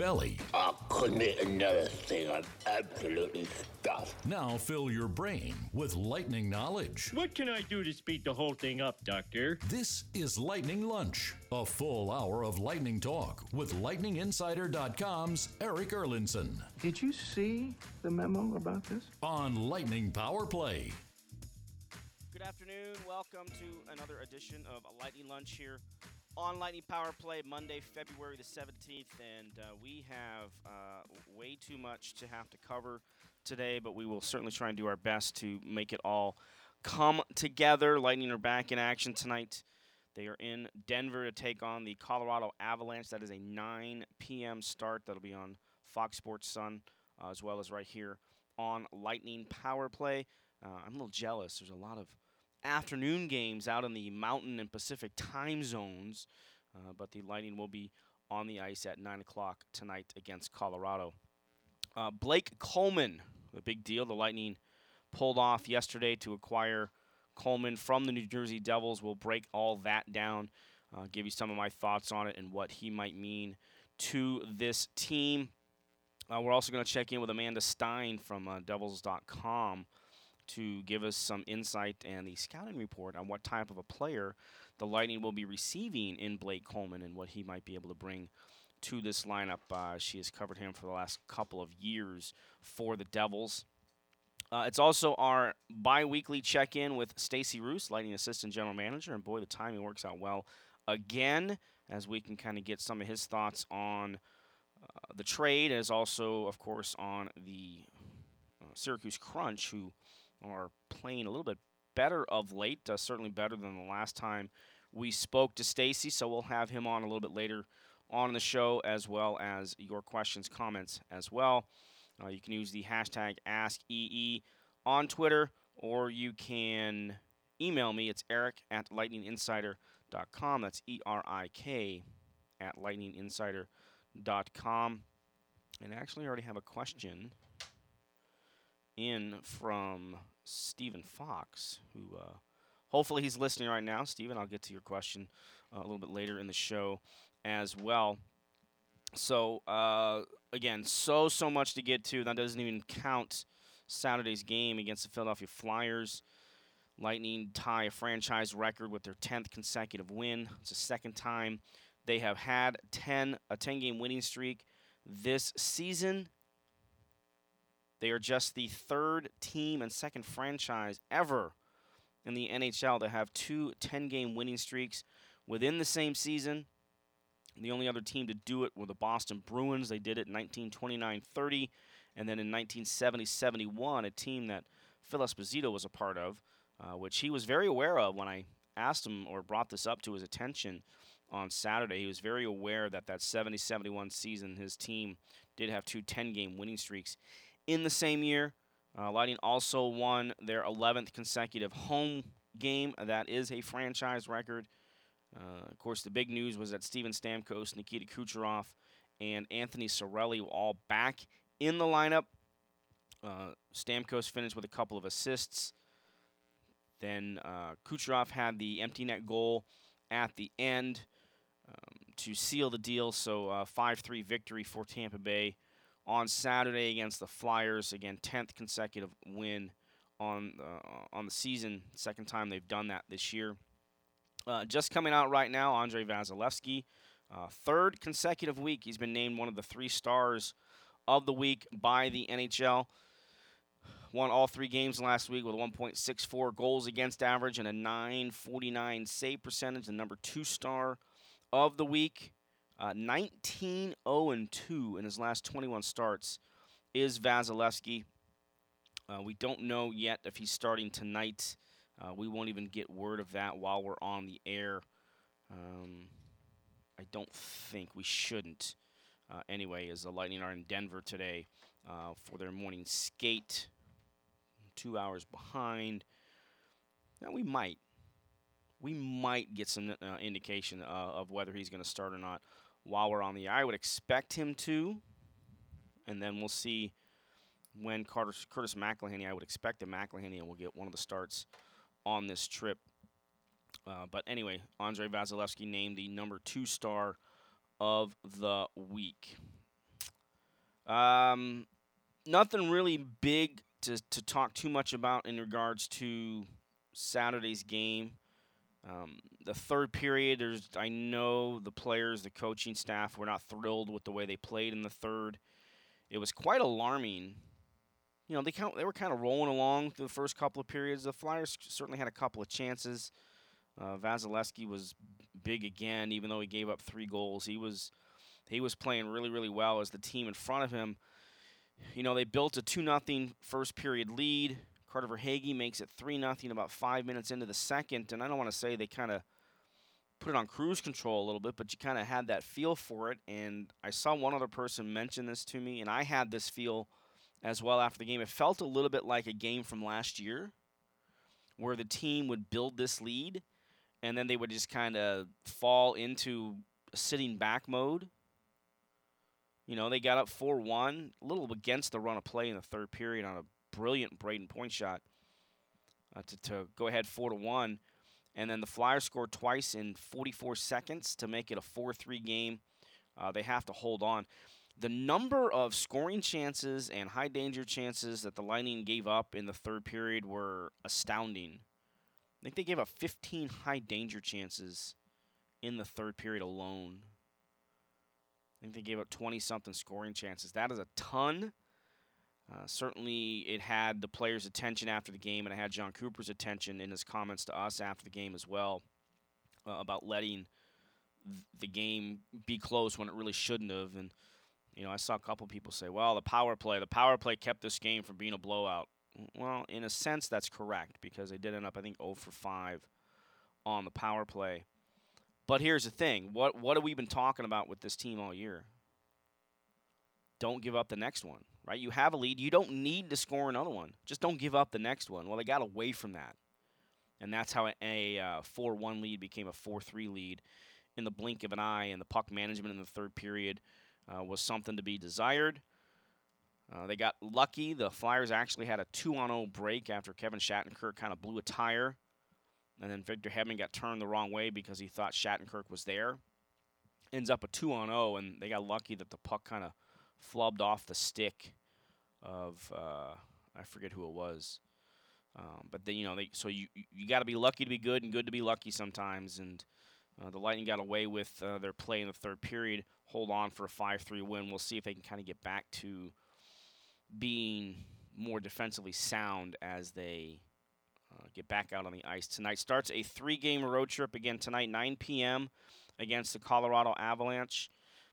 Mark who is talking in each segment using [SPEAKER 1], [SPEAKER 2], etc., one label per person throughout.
[SPEAKER 1] belly.
[SPEAKER 2] I couldn't eat another thing. I'm absolutely stuffed.
[SPEAKER 1] Now fill your brain with lightning knowledge.
[SPEAKER 3] What can I do to speed the whole thing up, Doctor?
[SPEAKER 1] This is Lightning Lunch, a full hour of lightning talk with LightningInsider.com's Erik Erlendsson
[SPEAKER 4] Did you see the memo about this?
[SPEAKER 1] on Lightning Power Play.
[SPEAKER 5] Good afternoon. Welcome to another edition of Lightning Lunch here on Lightning Power Play, Monday, February the 17th. And uh, we have uh, way too much to have to cover today, but we will certainly try and do our best to make it all come together. Lightning are back in action tonight. They are in Denver to take on the Colorado Avalanche. That is a 9 p.m. start. That'll be on Fox Sports Sun, uh, as well as right here on Lightning Power Play. Uh, I'm a little jealous. There's a lot of afternoon games out in the Mountain and Pacific time zones, uh, but the Lightning will be on the ice at 9 o'clock tonight against Colorado. Uh, Blake Coleman, the big deal. The Lightning pulled off yesterday to acquire Coleman from the New Jersey Devils. We'll break all that down, uh, give you some of my thoughts on it and what he might mean to this team. Uh, we're also going to check in with Amanda Stein from uh, Devils.com to give us some insight and the scouting report on what type of a player the Lightning will be receiving in Blake Coleman and what he might be able to bring to this lineup. Uh, she has covered him for the last couple of years for the Devils. Uh, it's also our bi-weekly check-in with Stacy Roest, Lightning Assistant General Manager, and boy, the timing works out well again as we can kind of get some of his thoughts on uh, the trade, as also, of course, on the uh, Syracuse Crunch, who are playing a little bit better of late, uh, certainly better than the last time we spoke to Stacy. So we'll have him on a little bit later on the show, as well as your questions, comments as well. Uh, you can use the hashtag AskEE on Twitter, or you can email me. It's erik at lightninginsider.com. That's E R I K at lightninginsider.com. And I actually already have a question in from Stephen Fox, who uh, hopefully he's listening right now. Stephen, I'll get to your question uh, a little bit later in the show as well. So uh, again, so so much to get to. That doesn't even count Saturday's game against the Philadelphia Flyers. Lightning tie a franchise record with their 10th consecutive win. It's the second time they have had 10 a 10 game winning streak this season. They are just the third team and second franchise ever in the NHL to have two 10 game winning streaks within the same season. The only other team to do it were the Boston Bruins. They did it in 1929 30, and then in 1970 71, a team that Phil Esposito was a part of, uh, which he was very aware of when I asked him or brought this up to his attention on Saturday. He was very aware that that 70 71 season, his team did have two 10 game winning streaks in the same year. Uh, Lightning also won their 11th consecutive home game. That is a franchise record. Uh, of course, the big news was that Steven Stamkos, Nikita Kucherov, and Anthony Cirelli were all back in the lineup. Uh, Stamkos finished with a couple of assists. Then uh, Kucherov had the empty net goal at the end um, to seal the deal. So, 5 3 victory for Tampa Bay on Saturday against the Flyers. Again, 10th consecutive win on uh, on the season. Second time they've done that this year. Uh, just coming out right now, Andrei Vasilevskiy, uh, third consecutive week. He's been named one of the three stars of the week by the NHL. Won all three games last week with 1.64 goals against average and a 949 save percentage. The number two star of the week. Uh, 19 0 2 in his last 21 starts is Vasilevskiy. Uh, we don't know yet if he's starting tonight. Uh, we won't even get word of that while we're on the air. Um, I don't think we shouldn't. Uh, anyway, as the Lightning are in Denver today uh, for their morning skate, two hours behind. Now we might, we might get some uh, indication uh, of whether he's going to start or not while we're on the air. I would expect him to, and then we'll see when Carter, Curtis McElhinney. I would expect that McElhinney will get one of the starts on this trip. Uh, but anyway, Andrei Vasilevskiy named the number two star of the week. Um, nothing really big to, to talk too much about in regards to Saturday's game. Um, the third period, there's I know the players, the coaching staff were not thrilled with the way they played in the third. It was quite alarming. You know, they count, they were kind of rolling along through the first couple of periods. The Flyers certainly had a couple of chances. Uh, Vasilevskiy was big again, even though he gave up three goals. He was he was playing really really well as the team in front of him. You know, they built a two nothing first period lead. Carter Verhaeghe makes it 3 0 about five minutes into the second. And I don't want to say they kind of put it on cruise control a little bit, but you kind of had that feel for it. And I saw one other person mention this to me, and I had this feel as well after the game. It felt a little bit like a game from last year where the team would build this lead and then they would just kind of fall into sitting back mode. You know, they got up 4 1, a little against the run of play in the third period on a brilliant Brayden Point shot uh, to, to go ahead 4 to 1. And then the Flyers scored twice in 44 seconds to make it a 4 3 game. Uh, they have to hold on. The number of scoring chances and high danger chances that the Lightning gave up in the third period were astounding. I think they gave up 15 high danger chances in the third period alone. I think they gave up 20 something scoring chances. That is a ton. Uh, certainly, it had the players' attention after the game, and it had Jon Cooper's attention in his comments to us after the game as well uh, about letting th- the game be close when it really shouldn't have. And you know, I saw a couple people say, "Well, the power play, the power play kept this game from being a blowout." Well, in a sense, that's correct because they did end up, I think, 0 for 5 on the power play. But here's the thing: what what have we been talking about with this team all year? Don't give up the next one right? You have a lead. You don't need to score another one. Just don't give up the next one. Well, they got away from that. And that's how a uh, 4 1 lead became a 4 3 lead in the blink of an eye. And the puck management in the third period uh, was something to be desired. Uh, they got lucky. The Flyers actually had a 2 on 0 break after Kevin Shattenkirk kind of blew a tire. And then Victor Hedman got turned the wrong way because he thought Shattenkirk was there. Ends up a 2 on 0, and they got lucky that the puck kind of flubbed off the stick of uh, I forget who it was. Um, but then you know, they, so you you got to be lucky to be good and good to be lucky sometimes. And uh, the Lightning got away with uh, their play in the third period. Hold on for a five-three win. We'll see if they can kind of get back to being more defensively sound as they uh, get back out on the ice tonight. Starts a three-game road trip again tonight, 9 p.m. against the Colorado Avalanche.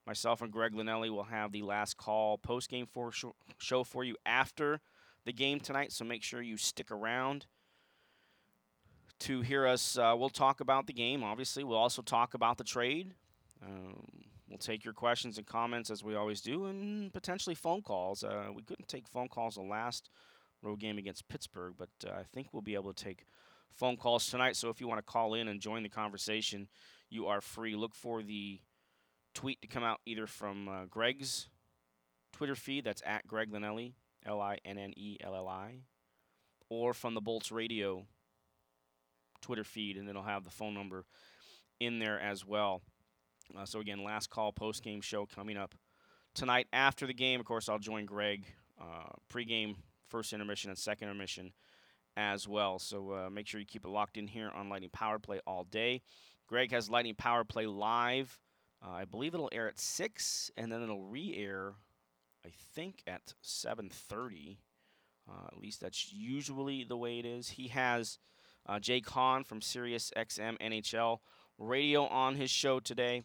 [SPEAKER 5] Myself and Greg Linnelli will have the last call post game for show for you after the game tonight. So make sure you stick around to hear us. Uh, we'll talk about the game. Obviously, we'll also talk about the trade. Um, we'll take your questions and comments as we always do, and potentially phone calls. Uh, we couldn't take phone calls the last road game against Pittsburgh, but uh, I think we'll be able to take phone calls tonight. So if you want to call in and join the conversation, you are free. Look for the tweet to come out either from uh, Greg's Twitter feed, that's at Greg Linnelli, L I N N E L L I, or from the Bolts Radio Twitter feed, and it'll have the phone number in there as well. Uh, so, again, last call post game show coming up tonight after the game. Of course, I'll join Greg uh, pregame, first intermission, and second intermission as well. So, uh, make sure you keep it locked in here on Lightning Power Play all day. Greg has Lightning Power Play live uh, I believe it'll air at six, and then it'll re-air, I think, at seven thirty. Uh, at least that's usually the way it is. He has uh, Jay Kahn from Sirius XM NHL radio on his show today,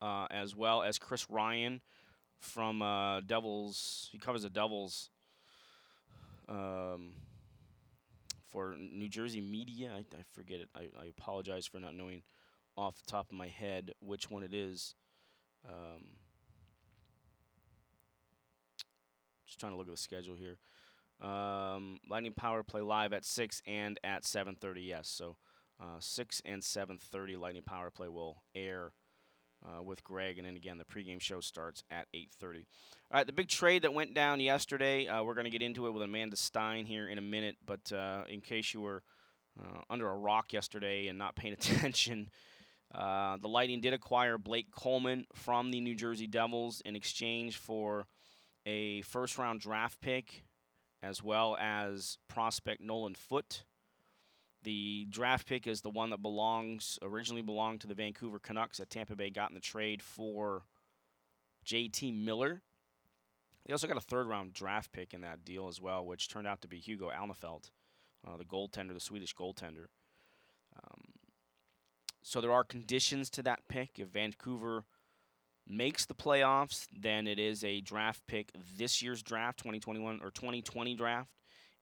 [SPEAKER 5] uh, as well as Chris Ryan from uh, Devils. He covers the Devils um, for New Jersey media. I, I forget it. I, I apologize for not knowing off the top of my head which one it is. Um, just trying to look at the schedule here. Um, Lightning Power play live at six and at seven thirty. Yes, so uh, six and seven thirty. Lightning Power play will air. Uh, with Greg, and then again the pregame show starts at 8:30. All right, the big trade that went down yesterday. Uh, we're going to get into it with Amanda Stein here in a minute, but uh, in case you were uh, under a rock yesterday and not paying attention, uh, the Lightning did acquire Blake Coleman from the New Jersey Devils in exchange for a first round draft pick, as well as prospect Nolan Foote. The draft pick is the one that belongs originally belonged to the Vancouver Canucks that Tampa Bay got in the trade for JT Miller. They also got a third round draft pick in that deal as well, which turned out to be Hugo Alnefelt, uh, the goaltender, the Swedish goaltender. So there are conditions to that pick. If Vancouver makes the playoffs, then it is a draft pick this year's draft, 2021 or 2020 draft.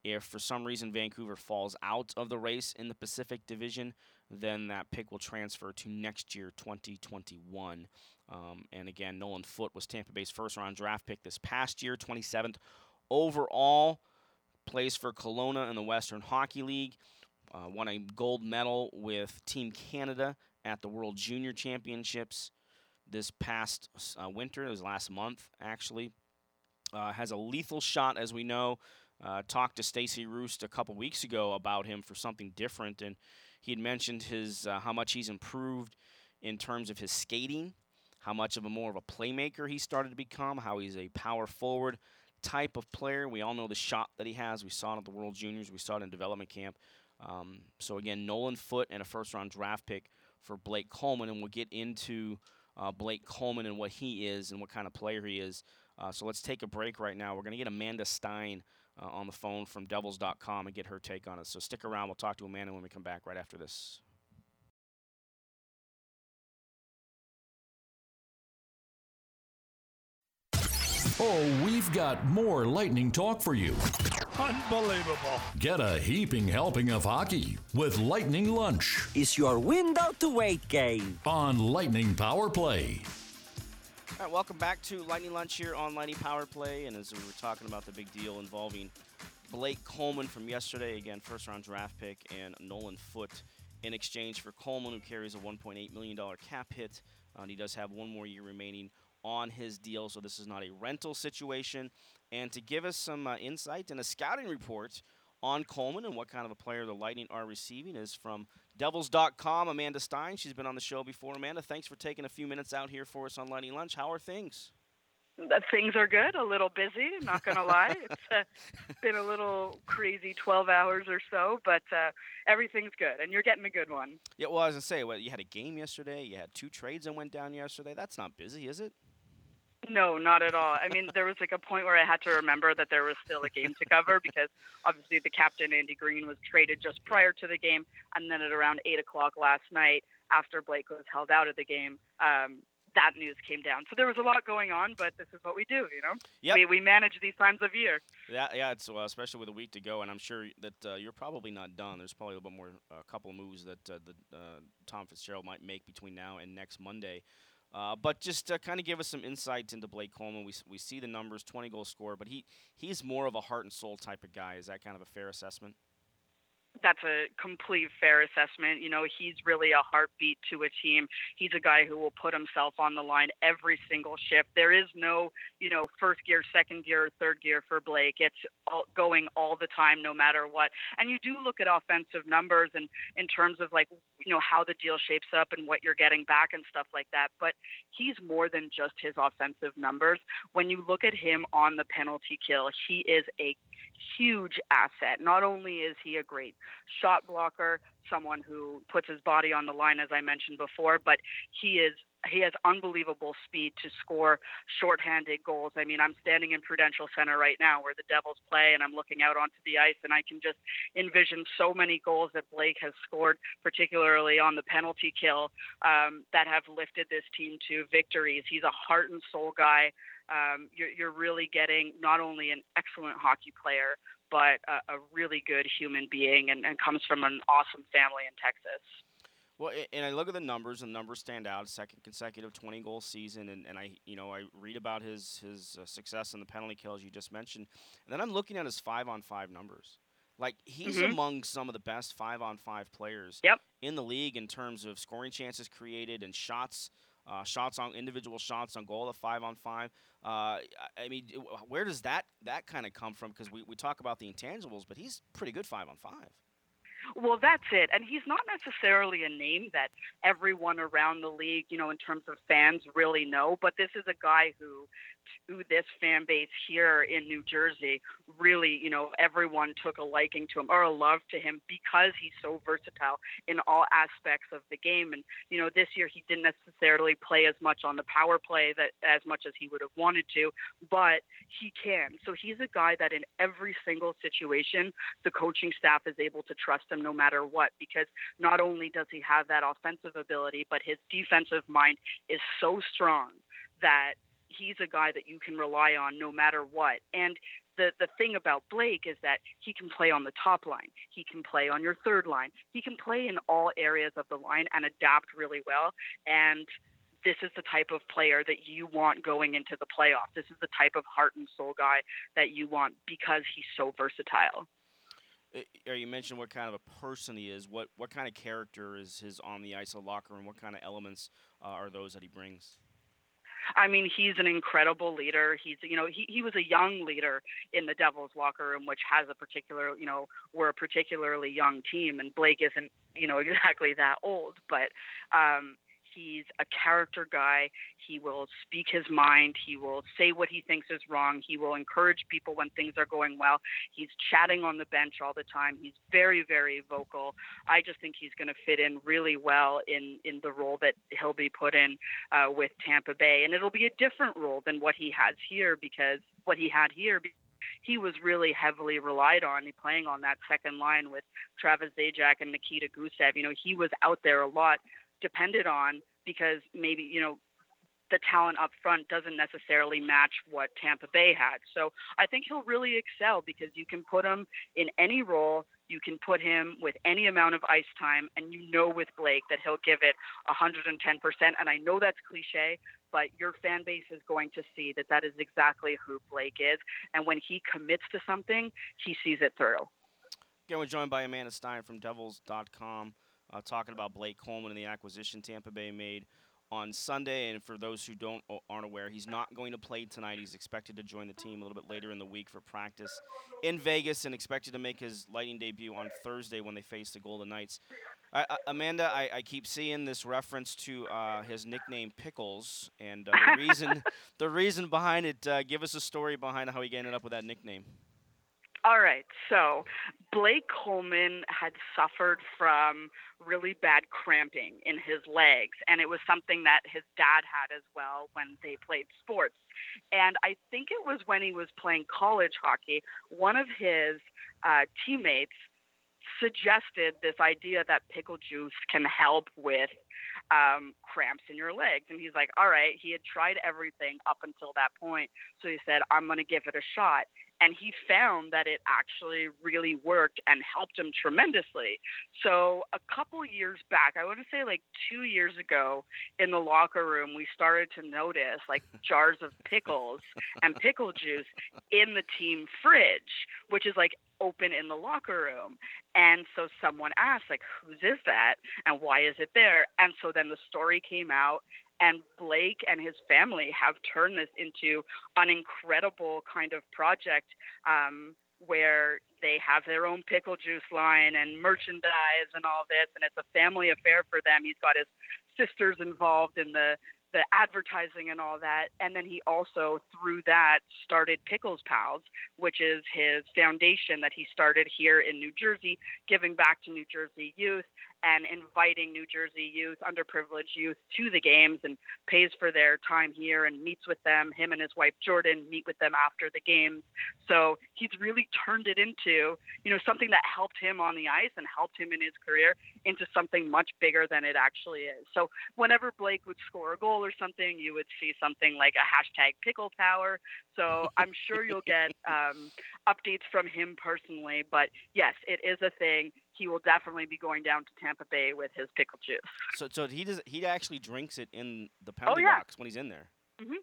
[SPEAKER 5] If for some reason Vancouver falls out of the race in the Pacific Division, then that pick will transfer to next year, 2021. Um, and again, Nolan Foote was Tampa Bay's first round draft pick this past year, 27th overall. Plays for Kelowna in the Western Hockey League. Uh, won a gold medal with Team Canada at the World Junior Championships this past uh, winter. It was last month, actually. Uh, has a lethal shot, as we know. Uh, talked to Stacy Roest a couple weeks ago about him for something different, and he had mentioned his uh, how much he's improved in terms of his skating, how much of a more of a playmaker he started to become, how he's a power forward type of player. We all know the shot that he has. We saw it at the World Juniors. We saw it in development camp. Um, so again, Nolan Foote and a first round draft pick for Blake Coleman, and we'll get into uh, Blake Coleman and what he is and what kind of player he is. Uh, so let's take a break right now. We're going to get Amanda Stein uh, on the phone from Devils.com and get her take on it. So stick around. We'll talk to Amanda when we come back right after this.
[SPEAKER 1] Oh, we've got more lightning talk for you.
[SPEAKER 6] Unbelievable.
[SPEAKER 1] Get a heaping helping of hockey with Lightning Lunch
[SPEAKER 7] Is your window to wait game.
[SPEAKER 1] on Lightning Power Play.
[SPEAKER 5] All right, welcome back to Lightning Lunch here on Lightning Power Play. And as we were talking about the big deal involving Blake Coleman from yesterday, again, first round draft pick, and Nolan Foote in exchange for Coleman, who carries a $1.8 million cap hit. Uh, and he does have one more year remaining on his deal, so this is not a rental situation. And to give us some uh, insight and a scouting report on Coleman and what kind of a player the Lightning are receiving is from Devils.com, Amanda Stein. She's been on the show before. Amanda, thanks for taking a few minutes out here for us on Lightning Lunch. How are things?
[SPEAKER 8] Things are good. A little busy, not gonna lie. It's uh, been a little crazy, 12 hours or so, but uh, everything's good, and you're getting a good one.
[SPEAKER 5] Yeah, well, I was gonna say, well, you had a game yesterday. You had two trades that went down yesterday. That's not busy, is it?
[SPEAKER 8] No, not at all. I mean, there was like a point where I had to remember that there was still a game to cover because obviously the captain Andy Greene was traded just prior to the game, and then at around eight o'clock last night, after Blake was held out of the game, um, that news came down. So there was a lot going on, but this is what we do, you know.
[SPEAKER 5] Yep.
[SPEAKER 8] We we manage these times of year.
[SPEAKER 5] Yeah, yeah. It's uh, especially with a week to go, and I'm sure that uh, you're probably not done. There's probably a little bit more, a couple of moves that uh, the, uh, Tom Fitzgerald might make between now and next Monday. Uh, but just to kind of give us some insights into Blake Coleman. We, we see the numbers, 20 goal scorer, but he he's more of a heart and soul type of guy. Is that kind of a fair assessment?
[SPEAKER 8] That's a complete fair assessment. You know, he's really a heartbeat to a team. He's a guy who will put himself on the line every single shift. There is no, you know, first gear, second gear, third gear for Blake. It's all, going all the time, no matter what. And you do look at offensive numbers and in terms of like, you know, how the deal shapes up and what you're getting back and stuff like that. But he's more than just his offensive numbers. When you look at him on the penalty kill, he is a huge asset. Not only is he a great shot blocker, someone who puts his body on the line, as I mentioned before, but he is he has unbelievable speed to score shorthanded goals. I mean, I'm standing in Prudential Center right now where the Devils play, and I'm looking out onto the ice, and I can just envision so many goals that Blake has scored, particularly on the penalty kill, um, that have lifted this team to victories. He's a heart and soul guy. Um, you're, you're really getting not only an excellent hockey player, but a, a really good human being, and, and comes from an awesome family in Texas.
[SPEAKER 5] Well, and I look at the numbers, and the numbers stand out. Second consecutive 20 goal season, and, and I you know I read about his his uh, success in the penalty kills you just mentioned, and then I'm looking at his five on five numbers. Like he's
[SPEAKER 8] Mhm.
[SPEAKER 5] among some of the best five on five players
[SPEAKER 8] Yep.
[SPEAKER 5] in the league in terms of scoring chances created and shots, uh, shots on individual shots on goal. The five on five. Uh, I- mean, where does that that kind of come from? Because we, we talk about the intangibles, but he's pretty good five on five.
[SPEAKER 8] Well, that's it. And he's not necessarily a name that everyone around the league, you know, in terms of fans really know, but this is a guy who to this fan base here in New Jersey, really, you know, everyone took a liking to him or a love to him because he's so versatile in all aspects of the game. And, you know, this year he didn't necessarily play as much on the power play that as much as he would have wanted to, but he can. So he's a guy that in every single situation, the coaching staff is able to trust him no matter what, because not only does he have that offensive ability, but his defensive mind is so strong that he's a guy that you can rely on no matter what. And the the thing about Blake is that he can play on the top line. He can play on your third line. He can play in all areas of the line and adapt really well. And this is the type of player that you want going into the playoffs. This is the type of heart and soul guy that you want because he's so versatile.
[SPEAKER 5] You mentioned what kind of a person he is. What what kind of character is his on the ice, or locker room? What kind of elements uh, are those that he brings?
[SPEAKER 8] I mean, he's an incredible leader. He's, you know, he, he was a young leader in the Devils locker room, which has a particular, you know, we're a particularly young team, and Blake isn't, you know, exactly that old, but um, He's a character guy. He will speak his mind. He will say what he thinks is wrong. He will encourage people when things are going well. He's chatting on the bench all the time. He's very, very vocal. I just think he's going to fit in really well in in the role that he'll be put in uh, with Tampa Bay, and it'll be a different role than what he has here because what he had here he was really heavily relied on playing on that second line with Travis Zajac and Nikita Gusev. You know, he was out there a lot depended on because maybe you know the talent up front doesn't necessarily match what Tampa Bay had. So I think he'll really excel because you can put him in any role, you can put him with any amount of ice time, and you know with Blake that he'll give it 110%. And I know that's cliche, but your fan base is going to see that that is exactly who Blake is. And when he commits to something, he sees it through.
[SPEAKER 5] Again, we're joined by Amanda Stein from Devils.com uh, talking about Blake Coleman and the acquisition Tampa Bay made on Sunday. And for those who don't aren't aware, he's not going to play tonight. He's expected to join the team a little bit later in the week for practice in Vegas, and expected to make his Lightning debut on Thursday when they face the Golden Knights. I, I, Amanda, I, I, keep seeing this reference to uh, his nickname Pickles, and uh, the reason the reason behind it. Uh, give us a story behind how he ended up with that nickname.
[SPEAKER 8] All right. So Blake Coleman had suffered from really bad cramping in his legs, and it was something that his dad had as well when they played sports. And I think it was when he was playing college hockey, one of his uh, teammates suggested this idea that pickle juice can help with um, cramps in your legs. And he's like, all right, he had tried everything up until that point. So he said, I'm going to give it a shot and he found that it actually really worked and helped him tremendously. So a couple years back, I want to say like two years ago, in the locker room, we started to notice like jars of pickles and pickle juice in the team fridge, which is like open in the locker room. And so someone asked, like, whose is that? And why is it there? And so then the story came out and Blake and his family have turned this into an incredible kind of project um, where they have their own pickle juice line and merchandise and all this, and it's a family affair for them. He's got his sisters involved in the the advertising and all that. And then he also, through that, started Pickles Pals, which is his foundation that he started here in New Jersey, giving back to New Jersey youth and inviting New Jersey youth, underprivileged youth, to the games and pays for their time here and meets with them. Him and his wife Jordan meet with them after the games. So he's really turned it into, you know, something that helped him on the ice and helped him in his career into something much bigger than it actually is. So whenever Blake would score a goal or something, you would see something like a hashtag pickle power. So I'm sure you'll get um, updates from him personally. But yes, it is a thing. He will definitely be going down to Tampa Bay with his pickle juice.
[SPEAKER 5] So, so he does. He actually drinks it in the penalty
[SPEAKER 8] oh, yeah.
[SPEAKER 5] box when he's in there.
[SPEAKER 8] Mm-hmm.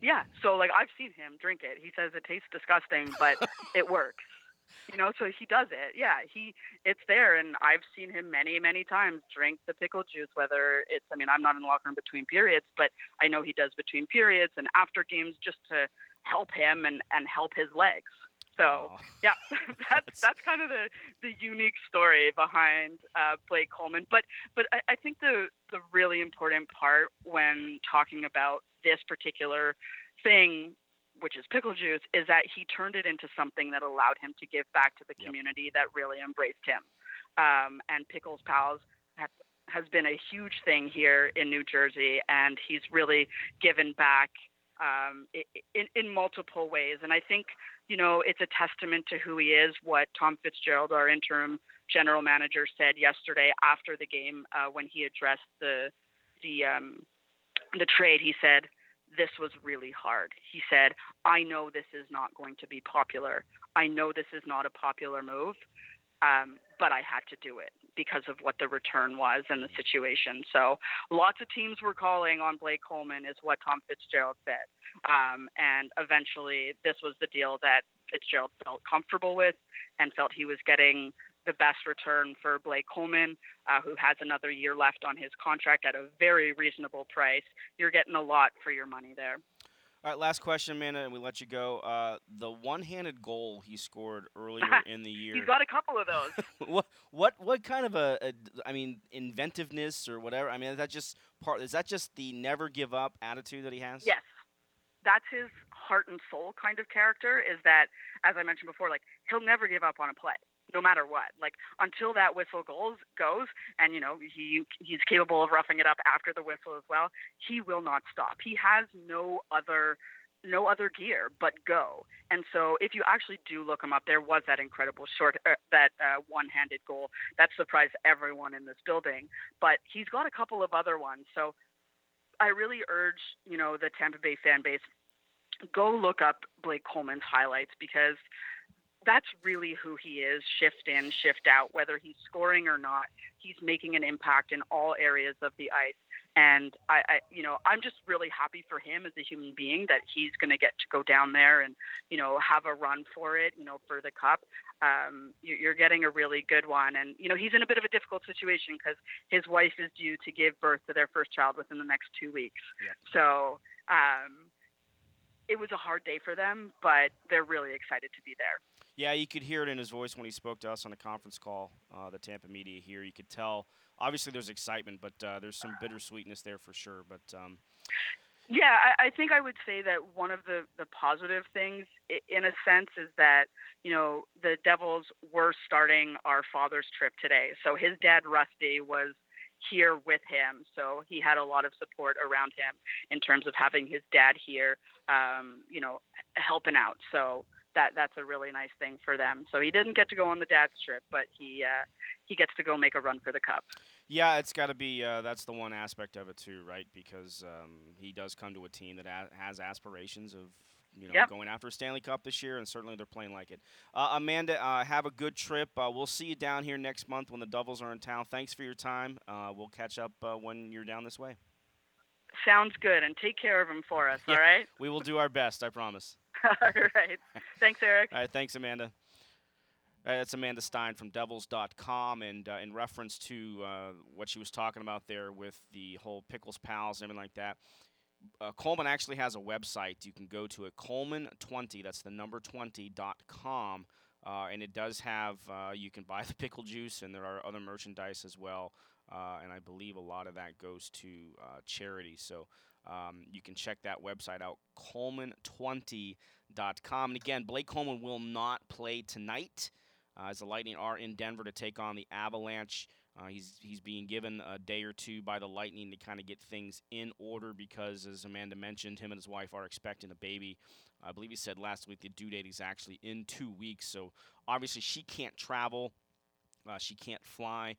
[SPEAKER 8] Yeah. So like I've seen him drink it. He says it tastes disgusting, but it works you know so he does it yeah he it's there and i've seen him many many times drink the pickle juice whether it's i mean i'm not in the locker room between periods but i know he does between periods and after games just to help him and and help his legs so oh, yeah that's that's kind of the the unique story behind uh, blake coleman but but I, I think the the really important part when talking about this particular thing, which is pickle juice, is that he turned it into something that allowed him to give back to the
[SPEAKER 5] Yep.
[SPEAKER 8] community that really embraced him. Um, and Pickles Pals have, has been a huge thing here in New Jersey, and he's really given back um, in, in multiple ways. And I think, you know, it's a testament to who he is, what Tom Fitzgerald, our interim general manager, said yesterday after the game uh, when he addressed the the um, the trade. He said, "This was really hard." He said, "I know this is not going to be popular. I know this is not a popular move." Um, but I had to do it because of what the return was and the situation. So lots of teams were calling on Blake Coleman, is what Tom Fitzgerald said. Um, and eventually, this was the deal that Fitzgerald felt comfortable with and felt he was getting the best return for Blake Coleman, uh, who has another year left on his contract at a very reasonable price. You're getting a lot for your money there.
[SPEAKER 5] All right, last question, Amanda, and we let you go. Uh, the one-handed goal he scored earlier in the year.
[SPEAKER 8] He's got a couple of those.
[SPEAKER 5] what what what kind of a, a I mean inventiveness or whatever? I mean, is that just part? Is that just the never give up attitude that he has?
[SPEAKER 8] Yes. That's his heart and soul kind of character is that, as I mentioned before, like he'll never give up on a play, no matter what. Like until that whistle goes goes and you know, he he's capable of roughing it up after the whistle as well, he will not stop. He has no other no other gear but go. And so if you actually do look him up, there was that incredible short uh, that uh, one-handed goal that surprised everyone in this building, but he's got a couple of other ones. So I really urge, you know, the Tampa Bay fan base go look up Blake Coleman's highlights because that's really who he is, shift in, shift out, whether he's scoring or not. He's making an impact in all areas of the ice. And I, I you know, I'm just really happy for him as a human being that he's going to get to go down there and, you know, have a run for it, you know, for the cup. Um, you- you're getting a really good one. And, you know, he's in a bit of a difficult situation because his wife is due to give birth to their first child within the next two weeks.
[SPEAKER 5] Yeah.
[SPEAKER 8] So, um, it was a hard day for them, but they're really excited to be there.
[SPEAKER 5] Yeah, you could hear it in his voice when he spoke to us on a conference call. Uh, the Tampa media here, you could tell. Obviously, there's excitement, but uh, there's some bittersweetness there for sure. But um,
[SPEAKER 8] Yeah, I, I think I would say that one of the, the positive things, in a sense, is that, you know, the Devils were starting our father's trip today. So his dad, Rusty, was here with him. So he had a lot of support around him in terms of having his dad here, um, you know, helping out. So that that's a really nice thing for them. So he didn't get to go on the dad's trip, but he uh, he gets to go make a run for the cup.
[SPEAKER 5] yeah, it's got to be. Uh, that's the one aspect of it too, right? Because um, he does come to a team that a- has aspirations of you know
[SPEAKER 8] Yep.
[SPEAKER 5] going after a Stanley Cup this year, and certainly they're playing like it. Uh, Amanda, uh, have a good trip. Uh, we'll see you down here next month when the Devils are in town. Thanks for your time. Uh, we'll catch up uh, when you're down this way.
[SPEAKER 8] Sounds good, and take care of him for us.
[SPEAKER 5] Yeah.
[SPEAKER 8] All right.
[SPEAKER 5] We will do our best. I promise.
[SPEAKER 8] all right. Thanks, Erik.
[SPEAKER 5] All right, thanks, Amanda. Right, that's Amanda Stein from Devils.com, and uh, in reference to uh, what she was talking about there with the whole Pickles Pals and everything like that, uh, Coleman actually has a website. You can go to it, Coleman20, that's the number 20.com, uh, and it does have, uh, you can buy the pickle juice, and there are other merchandise as well, uh, and I believe a lot of that goes to uh, charity. So um, you can check that website out, Coleman20.com. And again, Blake Coleman will not play tonight uh, as the Lightning are in Denver to take on the Avalanche. Uh, he's he's being given a day or two by the Lightning to kind of get things in order because, as Amanda mentioned, him and his wife are expecting a baby. I believe he said last week the due date is actually in two weeks. So obviously she can't travel, uh, she can't fly,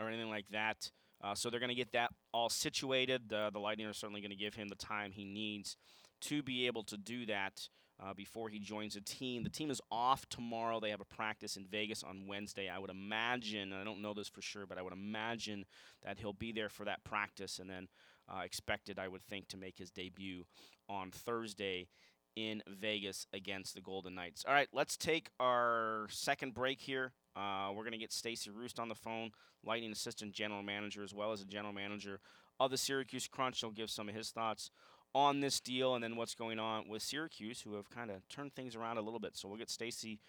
[SPEAKER 5] or anything like that. Uh, so they're going to get that all situated. Uh, the Lightning are certainly going to give him the time he needs to be able to do that uh, before he joins the team. The team is off tomorrow. They have a practice in Vegas on Wednesday. I would imagine, I don't know this for sure, but I would imagine that he'll be there for that practice and then uh, expected, I would think, to make his debut on Thursday in Vegas against the Golden Knights. All right, let's take our second break here. Uh, we're going to get Stacy Roest on the phone, Lightning Assistant General Manager, as well as the General Manager of the Syracuse Crunch. He'll give some of his thoughts on this deal and then what's going on with Syracuse, who have kind of turned things around a little bit. So we'll get Stacy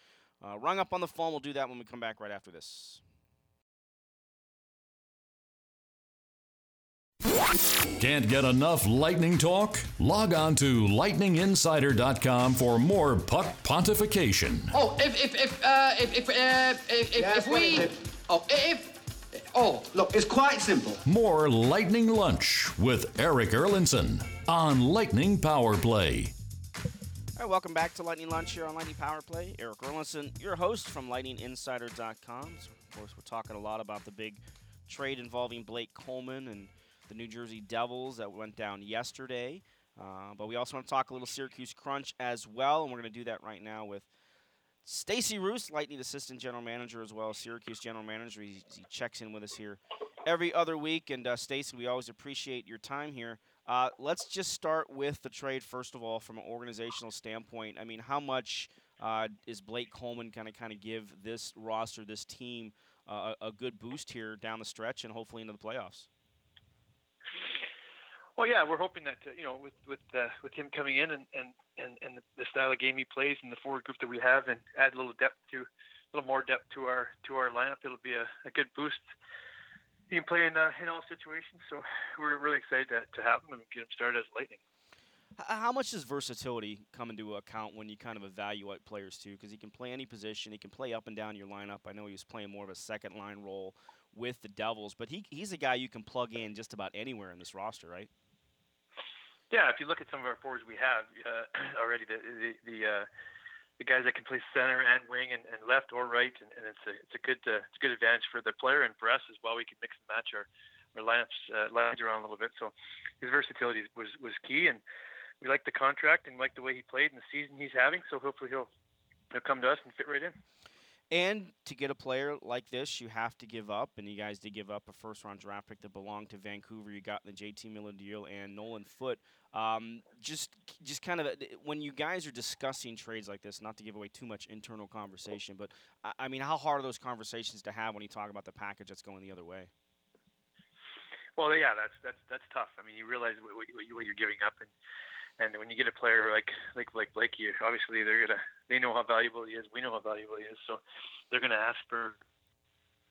[SPEAKER 5] uh, rung up on the phone. We'll do that when we come back right after this.
[SPEAKER 1] Can't get enough lightning talk? Log on to lightninginsider.com for more puck pontification.
[SPEAKER 9] Oh, if if if uh, if if uh, if, if, if we oh if oh look, it's quite simple.
[SPEAKER 1] More Lightning Lunch with Erik Erlendsson on Lightning Power Play.
[SPEAKER 5] All right, welcome back to Lightning Lunch here on Lightning Power Play. Erik Erlendsson, your host from lightninginsider.com. So, of course, we're talking a lot about the big trade involving Blake Coleman and the New Jersey Devils that went down yesterday. Uh, but we also want to talk a little Syracuse Crunch as well, and we're going to do that right now with Stacy Roest, Lightning Assistant General Manager, as well Syracuse General Manager. He, he checks in with us here every other week. And uh, Stacy, we always appreciate your time here. Uh, let's just start with the trade first of all, from an organizational standpoint. I mean, how much uh, is Blake Coleman going to kind of give this roster, this team, uh, a, a good boost here down the stretch, and hopefully into the playoffs?
[SPEAKER 10] Well, yeah, we're hoping that you know with with uh, with him coming in and and and, and the style of game he plays and the forward group that we have, and add a little depth to a little more depth to our to our lineup, it'll be a, a good boost. He can play in uh, in all situations, so we're really excited to, to have him and get him started as Lightning.
[SPEAKER 5] How much does versatility come into account when you kind of evaluate players too? Because he can play any position, he can play up and down your lineup. I know he was playing more of a second line role with the Devils, but he he's a guy you can plug in just about anywhere in this roster, right?
[SPEAKER 10] Yeah, if you look at some of our forwards we have uh, already, the the the, uh, the guys that can play center and wing and, and left or right, and, and it's a it's a good uh, it's a good advantage for the player and for us as well. We can mix and match our our lineups uh, lines around a little bit. So his versatility was was key, and we like the contract and like the way he played in the season he's having. So hopefully he'll he'll come to us and fit right in.
[SPEAKER 5] And to get a player like this, you have to give up, and you guys did give up a first round draft pick that belonged to Vancouver. You got the JT Miller deal and Nolan Foote. Um, just, just kind of when you guys are discussing trades like this, not to give away too much internal conversation, but I mean, how hard are those conversations to have when you talk about the package that's going the other way?
[SPEAKER 10] Well, yeah, that's that's that's tough. I mean, you realize what, what, what you're giving up, and and when you get a player like like like Blakey, obviously they're gonna they know how valuable he is. We know how valuable he is, so they're gonna ask for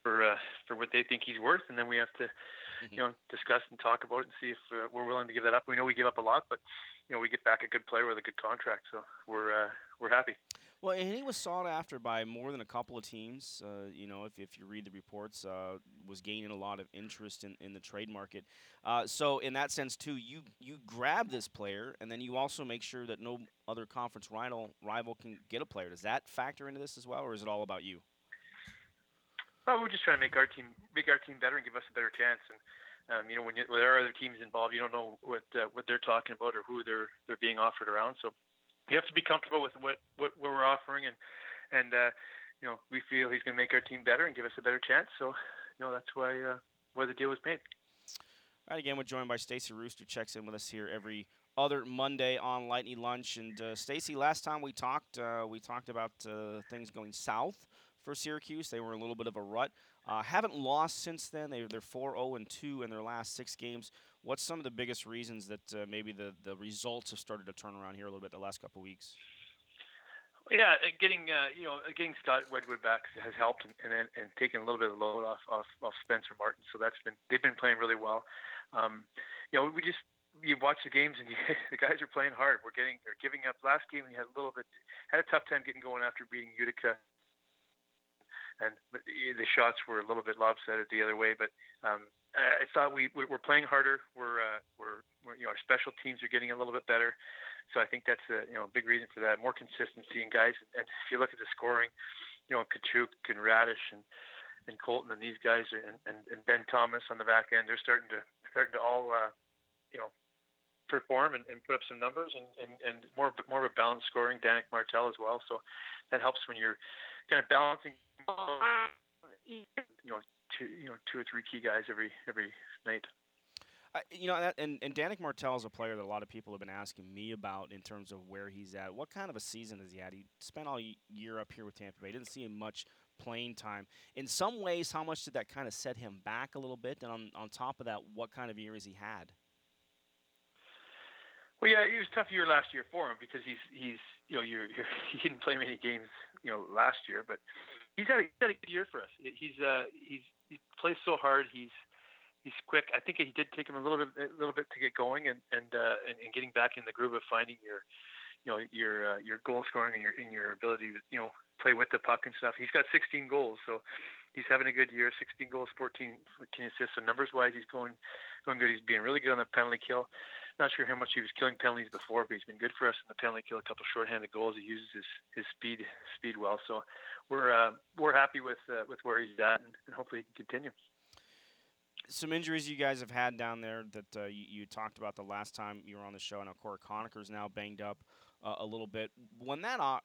[SPEAKER 10] for uh, for what they think he's worth, and then we have to mm-hmm. you know discuss and talk about it and see if uh, we're willing to give that up. We know we give up a lot, but you know we get back a good player with a good contract, so we're uh, we're happy.
[SPEAKER 5] Well, and he was sought after by more than a couple of teams. Uh, you know, if, if you read the reports, uh, was gaining a lot of interest in, in the trade market. Uh, so, in that sense, too, you you grab this player, and then you also make sure that no other conference rival rival can get a player. Does that factor into this as well, or is it all about you?
[SPEAKER 10] Well, we're just trying to make our team make our team better and give us a better chance. And um, you know, when, you, when there are other teams involved, you don't know what uh, what they're talking about or who they're they're being offered around. So you have to be comfortable with what what, what we're offering, and and uh, you know we feel he's going to make our team better and give us a better chance. So you know that's why uh, why the deal was made.
[SPEAKER 5] All right, again, we're joined by Stacy Rooster, checks in with us here every other Monday on Lightning Lunch. And uh, Stacy, last time we talked, uh, we talked about uh, things going south for Syracuse. They were a little bit of a rut. Uh, haven't lost since then. They, they're 4 0 and 2 in their last six games. What's some of the biggest reasons that uh, maybe the, the results have started to turn around here a little bit the last couple of weeks?
[SPEAKER 10] Yeah, getting uh, you know getting Scott Wedgewood back has helped, and, and and taking a little bit of load off, off off Spencer Martin. So that's been they've been playing really well. Um, you know, we just you watch the games and you, the guys are playing hard. We're getting they're giving up. Last game we had a little bit had a tough time getting going after beating Utica and the shots were a little bit lopsided the other way. But um, I thought we we're playing harder. We're, uh, we're, we're you know our special teams are getting a little bit better. So I think that's a you know a big reason for that. More consistency in guys. And if you look at the scoring, you know Katchouk and Raddysh and and Colton and these guys and, and, and Ben Thomas on the back end, they're starting to starting to all uh, you know perform and, and put up some numbers and, and, and more more of a balanced scoring. Danick Martel as well. So that helps when you're kind of balancing you know, two, you know, two or three key guys every every night.
[SPEAKER 5] Uh, you know, that, and and Danick Martel is a player that a lot of people have been asking me about in terms of where he's at. What kind of a season has he had? He spent all year up here with Tampa Bay. Didn't see him much playing time. In some ways, how much did that kind of set him back a little bit? And on on top of that, what kind of year has he had?
[SPEAKER 10] Well, yeah, it was a tough year last year for him because he's he's you know you're, you're, he didn't play many games you know last year, but he's had a, he's had a good year for us. He's uh he's he plays so hard. He's he's quick. I think it did take him a little bit a little bit to get going and and uh, and, and getting back in the groove of finding your you know your uh, your goal scoring and your in your ability to you know play with the puck and stuff. He's got 16 goals, so he's having a good year. 16 goals, 14, 14 assists. So numbers wise, he's going going good. He's being really good on the penalty kill. Not sure how much he was killing penalties before, but he's been good for us in the penalty kill. A couple shorthanded goals. He uses his, his speed speed well. So we're uh, we're happy with uh, with where he's at, and, and hopefully he can continue
[SPEAKER 5] some injuries you guys have had down there that uh, you, you, talked about the last time you were on the show. I know Cory Conacher's now banged up uh, a little bit. When that uh,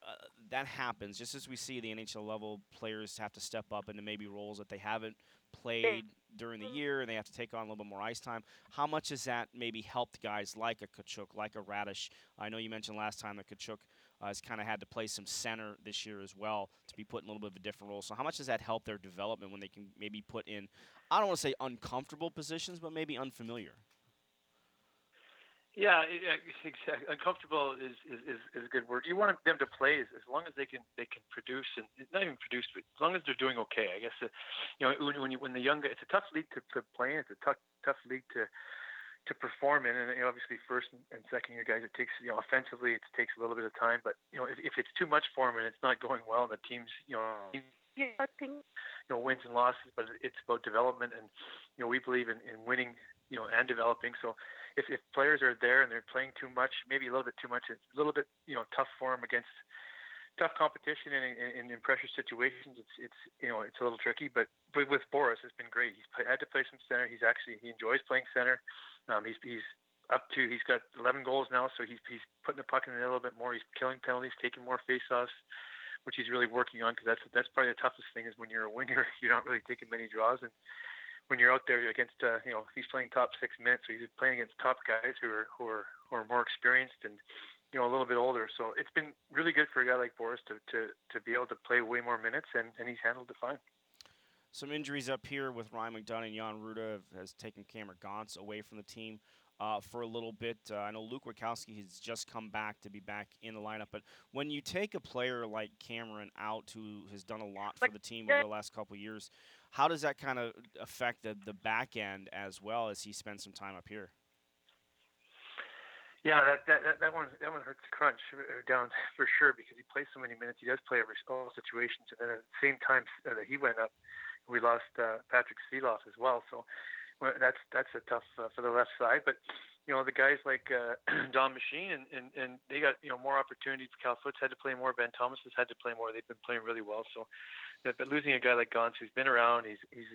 [SPEAKER 5] that happens, just as we see the NHL level players have to step up into maybe roles that they haven't played during the year and they have to take on a little bit more ice time. How much has that maybe helped guys like a Katchouk, like a Raddysh? I know you mentioned last time that Katchouk uh, has kind of had to play some center this year as well to be put in a little bit of a different role. So how much does that help their development when they can maybe put in, I don't want to say uncomfortable positions, but maybe unfamiliar?
[SPEAKER 10] Yeah, exactly. Uncomfortable is, is, is, is a good word. You want them to play as, as long as they can they can produce and not even produce, but as long as they're doing okay. I guess uh, you know when when, you, when the younger, it's a tough league to, to play in. It's a tough tough league to to perform in, and you know, obviously first and second year guys, it takes you know offensively it takes a little bit of time, but you know if, if it's too much for them and it's not going well, and the teams you know you know wins and losses, but it's about development, and you know we believe in, in winning you know and developing. So if, if players are there and they're playing too much, maybe a little bit too much, it's a little bit you know tough for them against tough competition and in, in, in pressure situations. It's it's you know it's a little tricky, but but with Boris, it's been great. He's had to play some center. He's actually he enjoys playing center. Um, he's he's up to he's got 11 goals now, so he's he's putting the puck in a little bit more. He's killing penalties, taking more faceoffs, which he's really working on because that's that's probably the toughest thing is when you're a winger, you're not really taking many draws and when you're out there against, uh, you know, he's playing top six minutes, so he's playing against top guys who are who are who are more experienced and you know a little bit older. So it's been really good for a guy like Boris to to, to be able to play way more minutes, and, and he's handled it fine.
[SPEAKER 5] Some injuries up here with Ryan McDonagh and Jan Rutta has taken Cameron Gaunce away from the team. Uh, for a little bit. Uh, I know Luke Witkowski has just come back to be back in the lineup, but when you take a player like Cameron out who has done a lot for the team over the last couple years, how does that kind of affect the, the back end as well as he spends some time up here?
[SPEAKER 10] Yeah, that, that, that, one that one hurts the crunch uh, down for sure because he plays so many minutes. He does play every all situations, and then at the same time uh, that he went up, we lost uh, Patrick Sieloff as well. So well, that's that's a tough uh, for the left side. But you know the guys like uh, Don Machine and, and and they got you know more opportunities. Cal Foote's had to play more. Ben Thomas has had to play more. They've been playing really well. So but, losing a guy like Gaunce who's been around, he's he's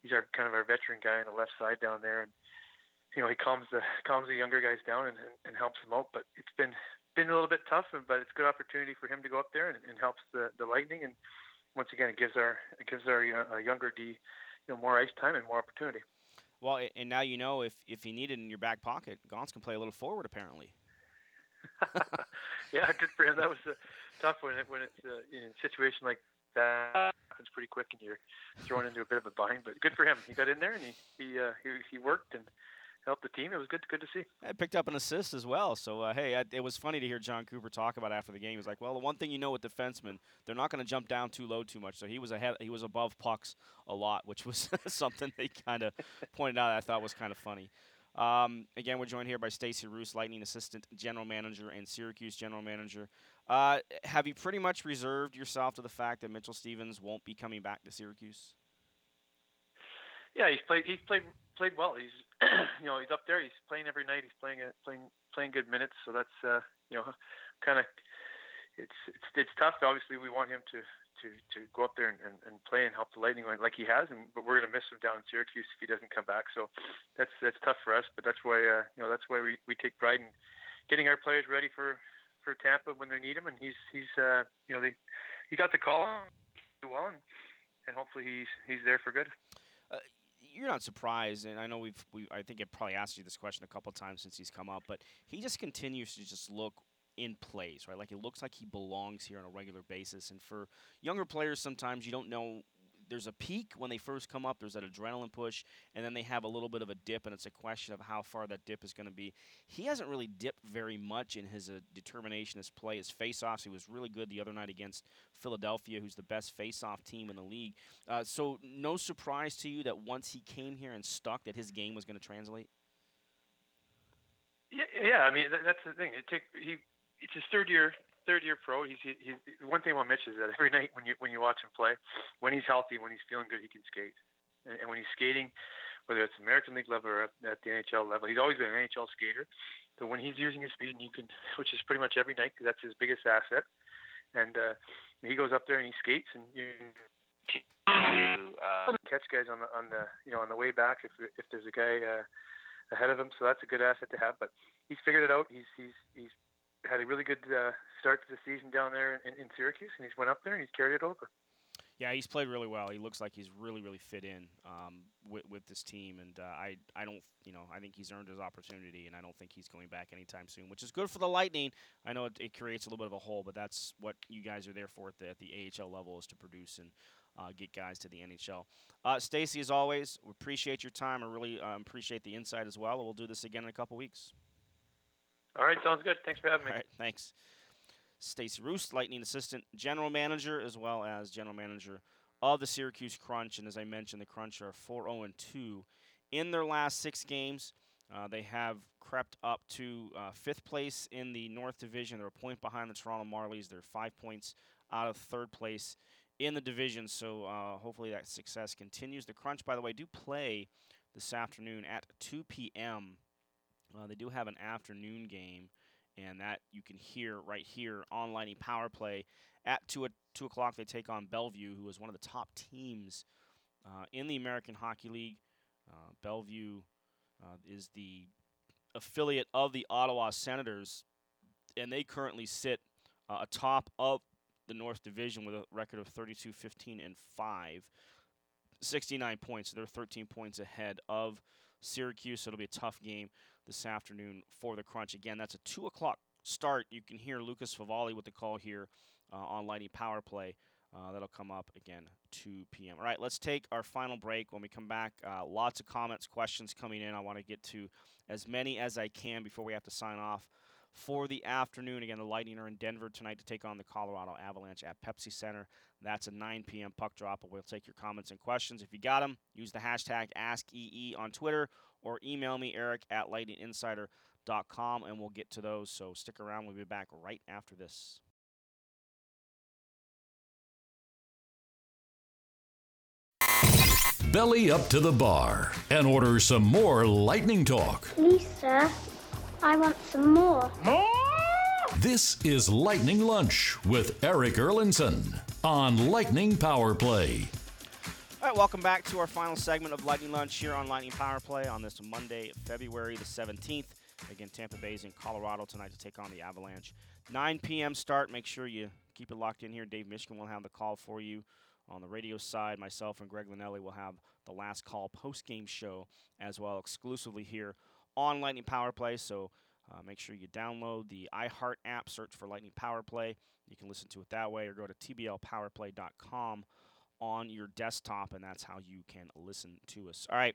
[SPEAKER 10] he's our kind of our veteran guy on the left side down there, and you know he calms the calms the younger guys down and, and, and helps them out. But it's been been a little bit tough, but it's a good opportunity for him to go up there and, and helps the the Lightning. And once again, it gives our it gives our uh, younger D you know more ice time and more opportunity.
[SPEAKER 5] Well, and now you know if if you need it in your back pocket, Gaunce can play a little forward apparently.
[SPEAKER 10] yeah, good for him. That was a tough one when it's uh, in a situation like that happens pretty quick and you're thrown into a bit of a bind. But good for him. He got in there and he he uh, he, he worked and helped the team. It was good good to see.
[SPEAKER 5] I picked up an assist as well. So uh, hey, I, it was funny to hear Jon Cooper talk about after the game. He was like, "Well, the one thing you know with defensemen, they're not going to jump down too low too much." So he was ahead. He was above pucks a lot, which was something they kind of pointed out. I thought was kind of funny. Um, again, we're joined here by Stacy Roest, Lightning Assistant General Manager and Syracuse General Manager. Uh, have you pretty much reserved yourself to the fact that Mitchell Stevens won't be coming back to Syracuse?
[SPEAKER 10] Yeah, he's played. He's played played well. He's you know he's up there. He's playing every night. He's playing playing playing good minutes. So that's uh, you know kind of it's it's it's tough. Obviously, we want him to to, to go up there and, and, and play and help the Lightning like he has, and but we're going to miss him down in Syracuse if he doesn't come back. So that's that's tough for us, but that's why uh, you know that's why we, we take pride in getting our players ready for for Tampa when they need him, and he's he's uh, you know they he got the call well, and, and hopefully he's he's there for good.
[SPEAKER 5] Uh, you're not surprised, and I know we've we I think I've probably asked you this question a couple times since he's come up, but he just continues to just look in place, right? Like it looks like he belongs here on a regular basis. And for younger players, sometimes you don't know there's a peak when they first come up. There's that adrenaline push, and then they have a little bit of a dip, and it's a question of how far that dip is going to be. He hasn't really dipped very much in his uh, determination, his play, his face-offs. He was really good the other night against Philadelphia, who's the best face-off team in the league. Uh, so no surprise to you that once he came here and stuck, that his game was going to translate.
[SPEAKER 10] Yeah, yeah. I mean, that, that's the thing. It take he. It's his third year, third year pro. He's, he, he's one thing about Mitch is that every night when you when you watch him play, when he's healthy, when he's feeling good, he can skate. And, and when he's skating, whether it's American League level or at, at the NHL level, he's always been an NHL skater. So when he's using his speed, and you can, which is pretty much every night, because that's his biggest asset. And uh, he goes up there and he skates, and you uh, catch guys on the on the you know on the way back if if there's a guy. Uh, ahead of him, so that's a good asset to have. But he's figured it out. He's he's he's had a really good uh, start to the season down there in, in Syracuse, and he's went up there and he's carried it over.
[SPEAKER 5] Yeah, he's played really well. He looks like he's really, really fit in um, with, with this team, and uh, I, I don't, you know, I think he's earned his opportunity, and I don't think he's going back anytime soon, which is good for the Lightning. I know it, it creates a little bit of a hole, but that's what you guys are there for at the, at the AHL level is to produce and uh, get guys to the NHL. Uh, Stacy, as always, we appreciate your time. I really um, appreciate the insight as well. We'll do this again in a couple weeks.
[SPEAKER 10] All right, sounds good. Thanks for having me.
[SPEAKER 5] All right, thanks. Stacy Roest, Lightning Assistant General Manager, as well as General Manager of the Syracuse Crunch. And as I mentioned, the Crunch are 4 0 2 in their last six games. Uh, they have crept up to uh, fifth place in the North Division. They're a point behind the Toronto Marlies. They're five points out of third place in the division. So uh, hopefully that success continues. The Crunch, by the way, do play this afternoon at 2 p.m. Uh, they do have an afternoon game, and that you can hear right here on Lightning Power Play at 2, at 2 o'clock. They take on Belleville, who is one of the top teams uh, in the American Hockey League. Uh, Belleville uh, is the affiliate of the Ottawa Senators, and they currently sit uh, atop of the North Division with a record of 32, 15, and 5. 69 points. They're 13 points ahead of Syracuse. So it'll be a tough game this afternoon for the Crunch. Again, that's a 2 o'clock start. You can hear Lucas Favali with the call here uh, on Lightning Power Play. Uh, that'll come up again 2 p.m. All right, let's take our final break. When we come back, uh, lots of comments, questions coming in. I want to get to as many as I can before we have to sign off for the afternoon. Again, the Lightning are in Denver tonight to take on the Colorado Avalanche at Pepsi Center. That's a 9 p.m. puck drop. We'll take your comments and questions. If you got them, use the hashtag AskEE on Twitter or email me, erik at lightninginsider.com, and we'll get to those. So stick around. We'll be back right after this.
[SPEAKER 1] Belly up to the bar and order some more lightning talk.
[SPEAKER 11] Lisa, I want some more.
[SPEAKER 6] More?
[SPEAKER 1] This is Lightning Lunch with Erik Erlendsson on Lightning Power Play.
[SPEAKER 5] All right, welcome back to our final segment of Lightning Lunch here on Lightning Power Play on this Monday, February the 17th. Again, Tampa Bay's in Colorado tonight to take on the Avalanche. 9 p.m. start. Make sure you keep it locked in here. Dave Mishkin will have the call for you on the radio side. Myself and Greg Linnelli will have the last call post game show as well, exclusively here on Lightning Power Play. So uh, make sure you download the iHeart app, search for Lightning Power Play. You can listen to it that way, or go to tblpowerplay.com on your desktop, and that's how you can listen to us. All right,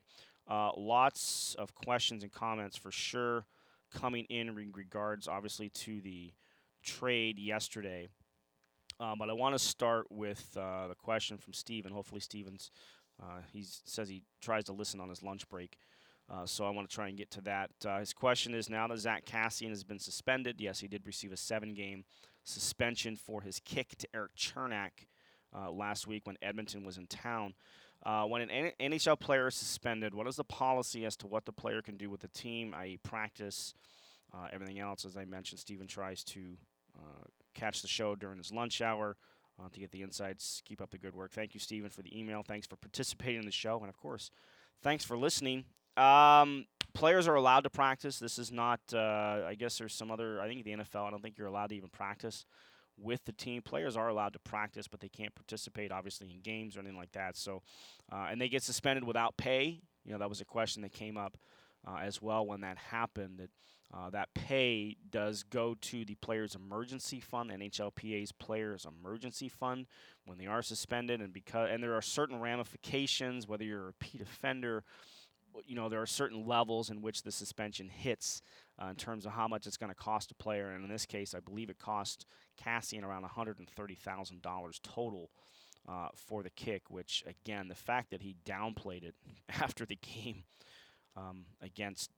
[SPEAKER 5] uh, lots of questions and comments for sure coming in in regards, obviously, to the trade yesterday. Um, but I want to start with uh, the question from Steven. Hopefully, Steven's uh, he says he tries to listen on his lunch break. Uh, so I want to try and get to that. Uh, his question is now that Zack Kassian has been suspended, yes, he did receive a seven game suspension for his kick to Erik Cernak uh, last week when Edmonton was in town. Uh, when an NHL player is suspended, what is the policy as to what the player can do with the team, i.e., practice, uh, everything else? As I mentioned, Steven tries to uh, catch the show during his lunch hour. Uh, to get the insights. Keep up the good work. Thank you, Stephen, for the email. Thanks for participating in the show. And of course, thanks for listening. Um, players are allowed to practice. This is not, uh, I guess there's some other, I think the NFL, I don't think you're allowed to even practice with the team. Players are allowed to practice, but they can't participate, obviously, in games or anything like that. So, uh, and they get suspended without pay. You know, that was a question that came up uh, as well when that happened. That Uh, that pay does go to the player's emergency fund, NHLPA's players emergency fund, when they are suspended, and because and there are certain ramifications, whether you're a repeat offender, you know there are certain levels in which the suspension hits uh, in terms of how much it's going to cost a player, and in this case, I believe it cost Kassian around $130,000 total. Uh, for the kick, which again, the fact that he downplayed it after the game um, against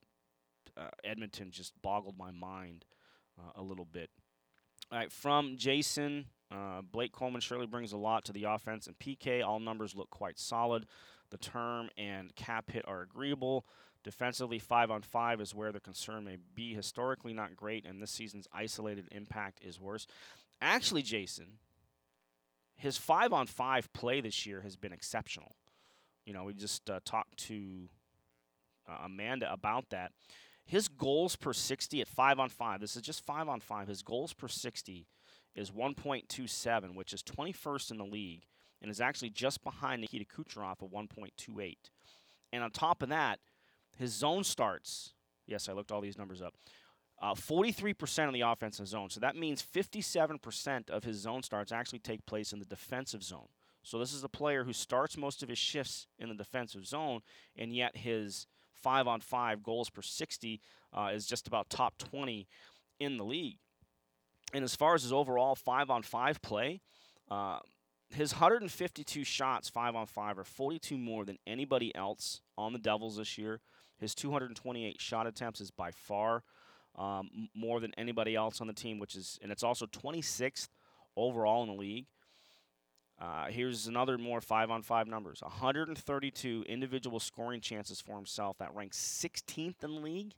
[SPEAKER 5] uh, Edmonton just boggled my mind uh, a little bit. All right, from Jason, uh, Blake Coleman surely brings a lot to the offense and PK. All numbers look quite solid. The term and cap hit are agreeable. Defensively, five on five is where the concern may be. Historically, not great, and this season's isolated impact is worse. Actually, Jason, his five on five play this year has been exceptional. You know, we just uh, talked to uh, Amanda about that. His goals per 60 at five on five, this is just five on five, his goals per 60 is 1.27, which is 21st in the league, and is actually just behind Nikita Kucherov at 1.28. And on top of that, his zone starts, yes, I looked all these numbers up, uh, 43% of the offensive zone. So that means 57% of his zone starts actually take place in the defensive zone. So this is a player who starts most of his shifts in the defensive zone, and yet his five on five goals per 60 uh, is just about top 20 in the league. And as far as his overall five on five play, uh, his 152 shots five on five are 42 more than anybody else on the Devils this year. His 228 shot attempts is by far um, more than anybody else on the team, which is, and it's also 26th overall in the league. Uh, here's another more five on five numbers 132 individual scoring chances for himself. That ranks 16th in the league,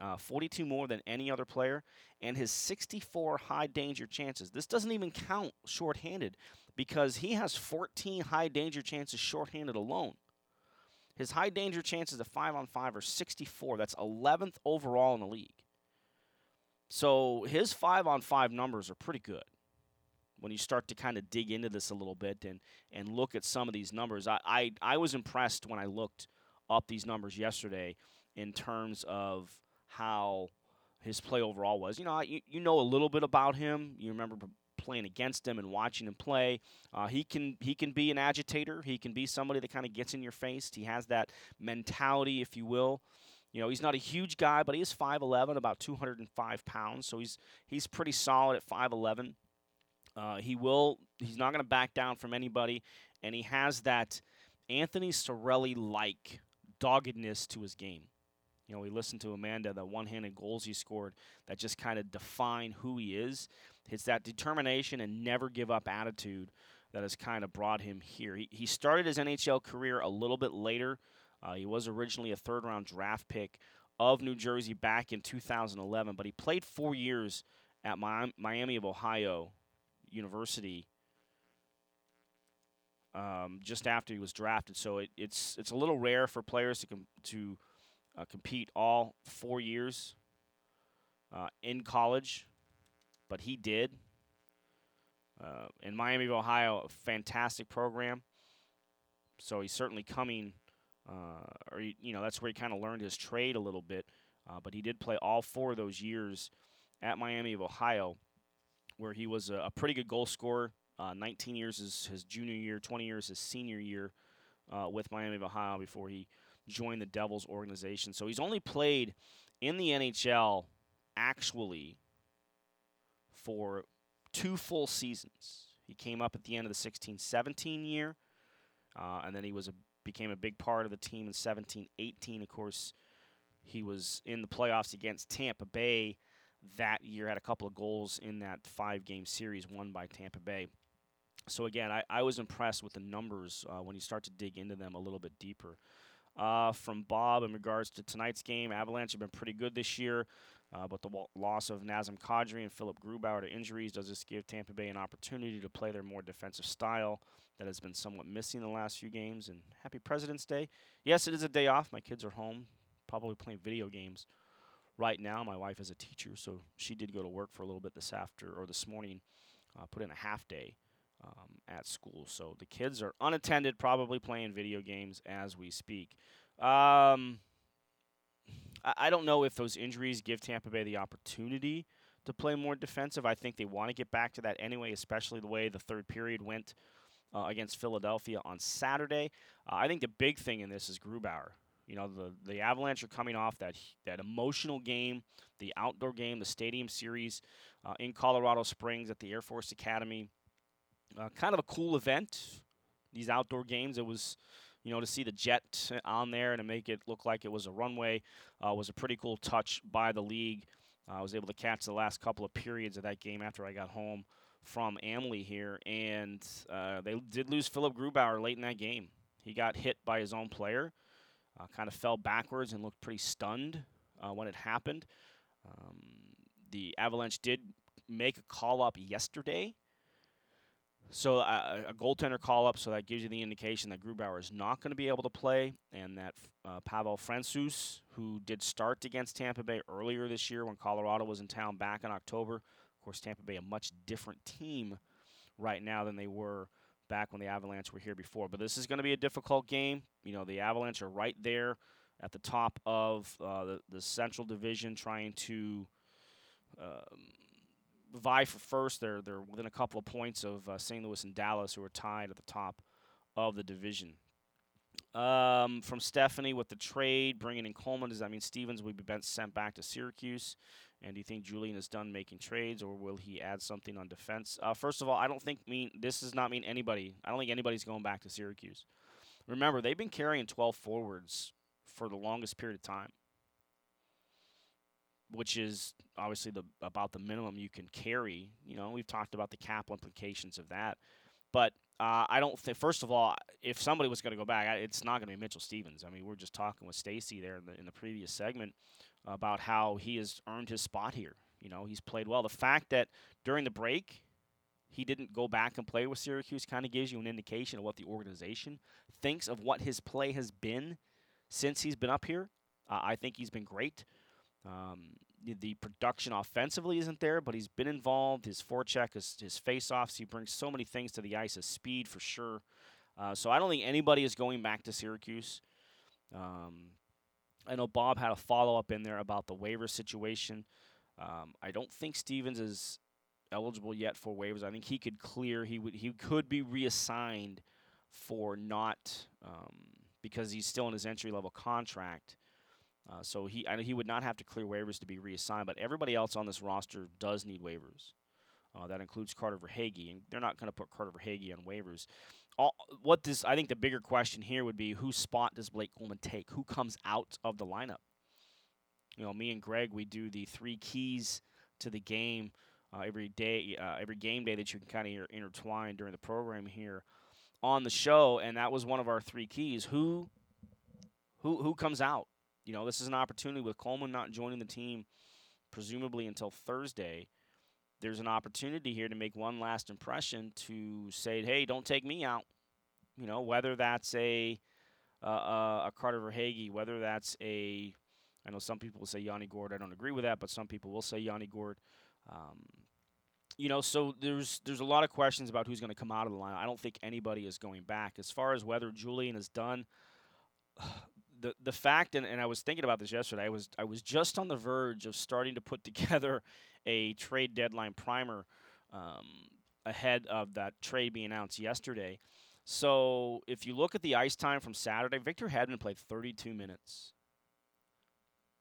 [SPEAKER 5] uh, 42 more than any other player, and his 64 high danger chances. This doesn't even count shorthanded because he has 14 high danger chances shorthanded alone. His high danger chances of five on five are 64. That's 11th overall in the league. So his five on five numbers are pretty good when you start to kind of dig into this a little bit and, and look at some of these numbers. I, I, I was impressed when I looked up these numbers yesterday in terms of how his play overall was. You know, you, you know a little bit about him. You remember playing against him and watching him play. Uh, he can he can be an agitator. He can be somebody that kind of gets in your face. He has that mentality, if you will. You know, he's not a huge guy, but he is 5'11", about 205 pounds, so he's he's pretty solid at 5'11". Uh, he will. He's not going to back down from anybody, and he has that Anthony Cirelli like doggedness to his game. You know, we listened to Amanda, the one-handed goals he scored that just kind of define who he is. It's that determination and never give up attitude that has kind of brought him here. He, he started his NHL career a little bit later. Uh, he was originally a third round draft pick of New Jersey back in 2011, but he played four years at Miami of Ohio University um, just after he was drafted. So it, it's it's a little rare for players to com- to uh, compete all four years uh, in college, but he did. Uh, in Miami of Ohio, a fantastic program. So he's certainly coming uh, or he, you know that's where he kind of learned his trade a little bit. Uh, but he did play all four of those years at Miami of Ohio, where he was a, a pretty good goal scorer. Uh, 19 years is his junior year, 20 years his senior year with Miami of Ohio before he joined the Devils organization. So he's only played in the NHL actually for two full seasons. He came up at the end of the 16 17 year, uh, and then he was a became a big part of the team in 17 18. Of course, he was in the playoffs against Tampa Bay that year, had a couple of goals in that five game series won by Tampa Bay. So, again, I, I was impressed with the numbers uh, when you start to dig into them a little bit deeper. Uh, from Bob in regards to tonight's game, Avalanche have been pretty good this year. Uh, but the loss of Nazem Kadri and Philipp Grubauer to injuries does this give Tampa Bay an opportunity to play their more defensive style that has been somewhat missing the last few games. And happy President's Day. Yes, it is a day off. My kids are home, probably playing video games right now. My wife is a teacher, so she did go to work for a little bit this after or this morning. Uh, put in a half day um, at school, so the kids are unattended, probably playing video games as we speak. Um, I, I don't know if those injuries give Tampa Bay the opportunity to play more defensive. I think they want to get back to that anyway, especially the way the third period went uh, against Philadelphia on Saturday. Uh, I think the big thing in this is Grubauer. You know, the the Avalanche are coming off that that emotional game, the outdoor game, the Stadium Series uh, in Colorado Springs at the Air Force Academy. Uh, kind of a cool event. These outdoor games. It was, you know, to see the jet on there and to make it look like it was a runway uh, was a pretty cool touch by the league. I was able to catch the last couple of periods of that game after I got home from Amalie here, and uh, they did lose Philipp Grubauer late in that game. He got hit by his own player uh, kind of fell backwards and looked pretty stunned uh, when it happened. Um, the Avalanche did make a call up yesterday. So a goaltender call up, so that gives you the indication that Grubauer is not going to be able to play, and that uh, Pavel Francouz, who did start against Tampa Bay earlier this year when Colorado was in town back in October. Of course, Tampa Bay a much different team right now than they were back when the Avalanche were here before. But this is going to be a difficult game. You know, the Avalanche are right there at the top of uh, the, the Central Division trying to um, vie for first. They're, they're within a couple of points of uh, St. Louis and Dallas, who are tied at the top of the division. Um, from Stephanie with the trade, bringing in Coleman, does that mean Stevens will be sent back to Syracuse? And do you think Julien is done making trades, or will he add something on defense? Uh, first of all, I don't think mean this does not mean anybody. I don't think anybody's going back to Syracuse. Remember, they've been carrying 12 forwards for the longest period of time, which is obviously the about the minimum you can carry. You know, we've talked about the cap implications of that, but uh, I don't think. First of all, if somebody was going to go back, it's not going to be Mitchell Stevens. I mean, we are just talking with Stacy there in the in the previous segment about how he has earned his spot here. You know, he's played well. The fact that during the break he didn't go back and play with Syracuse kind of gives you an indication of what the organization thinks of what his play has been since he's been up here. Uh, I think he's been great. Um, the, the, production offensively isn't there, but he's been involved. His forecheck, his, his face-offs, he brings so many things to the ice. His speed, for sure. Uh, so I don't think anybody is going back to Syracuse. Um, I know Bob had a follow up in there about the waiver situation. Um, I don't think Stevens is eligible yet for waivers. I think he could clear. He would. He could be reassigned for not um, because he's still in his entry level contract. Uh, so he I, he would not have to clear waivers to be reassigned. But everybody else on this roster does need waivers. Uh, that includes Carter Verhaeghe, and they're not going to put Carter Verhaeghe on waivers all, what this I think the bigger question here would be whose spot does Blake Coleman take? Who comes out of the lineup? You know, me and Greg we do the three keys to the game uh, every day, uh, every game day that you can kind of intertwine during the program here on the show, and that was one of our three keys. Who, who, who comes out? You know, this is an opportunity with Coleman not joining the team, presumably until Thursday there's an opportunity here to make one last impression to say, hey, don't take me out. You know, whether that's a uh, a Carter Verhaeghe, whether that's a, I know some people will say Yanni Gourde. I don't agree with that, but some people will say Yanni Gourde. Um, you know, so there's there's a lot of questions about who's going to come out of the line. I don't think anybody is going back. As far as whether Julien is done, the the fact, and, and I was thinking about this yesterday. I was I was just on the verge of starting to put together a trade deadline primer um, ahead of that trade being announced yesterday. So if you look at the ice time from Saturday, Victor Hedman played 32 minutes.